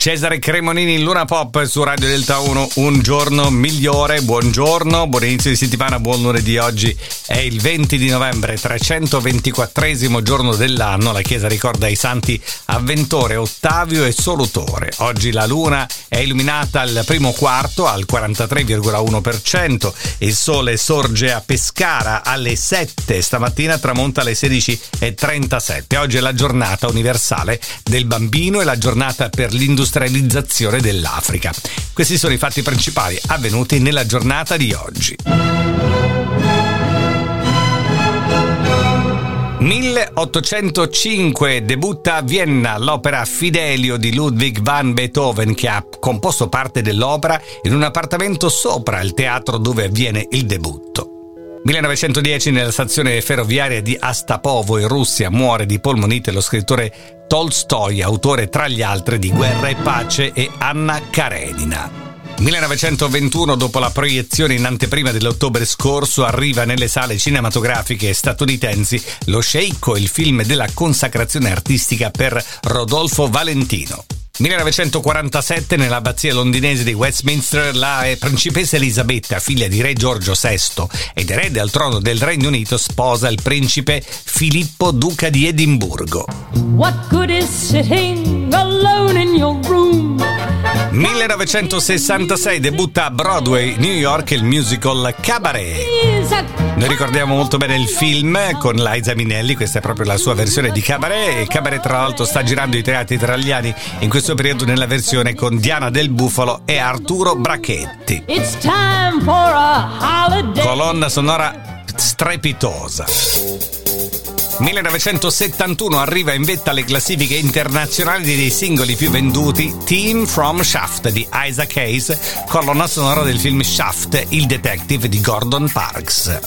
Cesare Cremonini, Luna Pop su Radio Delta 1, un giorno migliore, buongiorno, buon inizio di settimana, buon lunedì, oggi è il 20 di novembre, 324 giorno dell'anno, la Chiesa ricorda i santi Avventore, Ottavio e Solutore. Oggi la Luna è illuminata al primo quarto al 43,1%, il Sole sorge a Pescara alle 7, stamattina tramonta alle 16.37. Oggi è la giornata universale del bambino e la giornata per l'industria industrializzazione dell'Africa. Questi sono i fatti principali avvenuti nella giornata di oggi. 1805 debutta a Vienna l'opera Fidelio di Ludwig van Beethoven che ha composto parte dell'opera in un appartamento sopra il teatro dove avviene il debutto. 1910 nella stazione ferroviaria di Astapovo in Russia muore di polmonite lo scrittore Tolstoi, autore tra gli altri di Guerra e Pace e Anna Karenina. 1921, dopo la proiezione in anteprima dell'ottobre scorso, arriva nelle sale cinematografiche statunitensi Lo Sceicco, il film della consacrazione artistica per Rodolfo Valentino. 1947 nell'abbazia londinese di Westminster la principessa Elisabetta, figlia di re Giorgio VI ed erede al trono del Regno Unito, sposa il principe Filippo duca di Edimburgo. What good is sitting alone in your room? 1966 debutta a Broadway, New York, il musical Cabaret. Noi ricordiamo molto bene il film con Liza Minelli, questa è proprio la sua versione di Cabaret e Cabaret tra l'altro sta girando i teatri italiani in questo periodo nella versione con Diana del Bufalo e Arturo Brachetti. Colonna sonora strepitosa. 1971 arriva in vetta alle classifiche internazionali dei singoli più venduti Team from Shaft di Isaac Hayes, colonna sonora del film Shaft, il detective di Gordon Parks.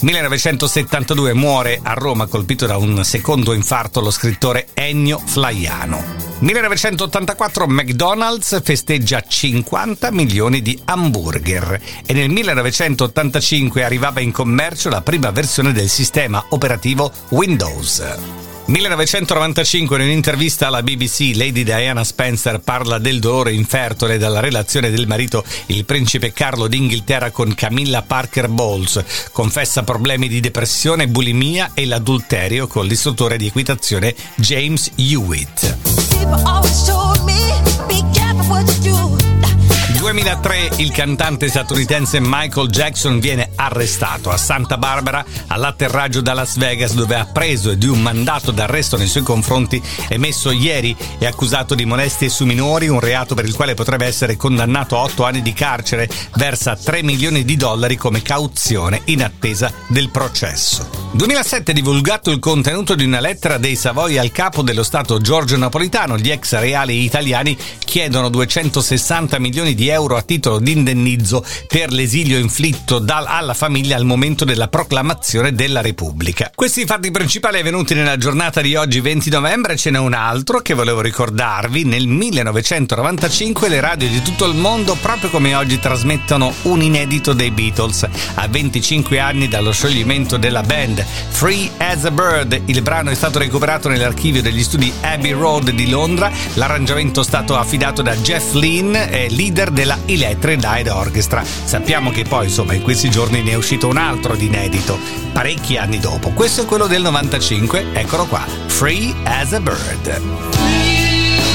1972 muore a Roma colpito da un secondo infarto lo scrittore Ennio Flaiano. 1984 McDonald's festeggia 50 milioni di hamburger e nel 1985 arrivava in commercio la prima versione del sistema operativo Windows. 1995 in un'intervista alla BBC Lady Diana Spencer parla del dolore infertile dalla relazione del marito il principe Carlo d'Inghilterra con Camilla Parker Bowles, confessa problemi di depressione, bulimia e l'adulterio con l'istruttore di equitazione James Hewitt. 2003 il cantante statunitense Michael Jackson viene arrestato a Santa Barbara all'atterraggio da Las Vegas dove ha preso di un mandato d'arresto nei suoi confronti emesso ieri e accusato di molestie su minori, un reato per il quale potrebbe essere condannato a 8 anni di carcere, versa 3 milioni di dollari come cauzione in attesa del processo. 2007 divulgato il contenuto di una lettera dei Savoy al capo dello Stato Giorgio Napolitano, gli ex reali italiani chiedono 260 milioni di euro a titolo di indennizzo per l'esilio inflitto dal, alla famiglia al momento della proclamazione della Repubblica. Questi fatti principali avvenuti nella giornata di oggi 20 novembre, ce n'è un altro che volevo ricordarvi. Nel 1995 le radio di tutto il mondo, proprio come oggi, trasmettono un inedito dei Beatles. A 25 anni dallo scioglimento della band, Free as a Bird, il brano è stato recuperato nell'archivio degli studi Abbey Road di Londra. L'arrangiamento è stato affidato da Jeff Lynne, leader della Electric Light Orchestra. Sappiamo che poi, insomma, in questi giorni ne è uscito un altro di inedito, parecchi anni dopo. Questo è quello del 95, eccolo qua, Free as a Bird.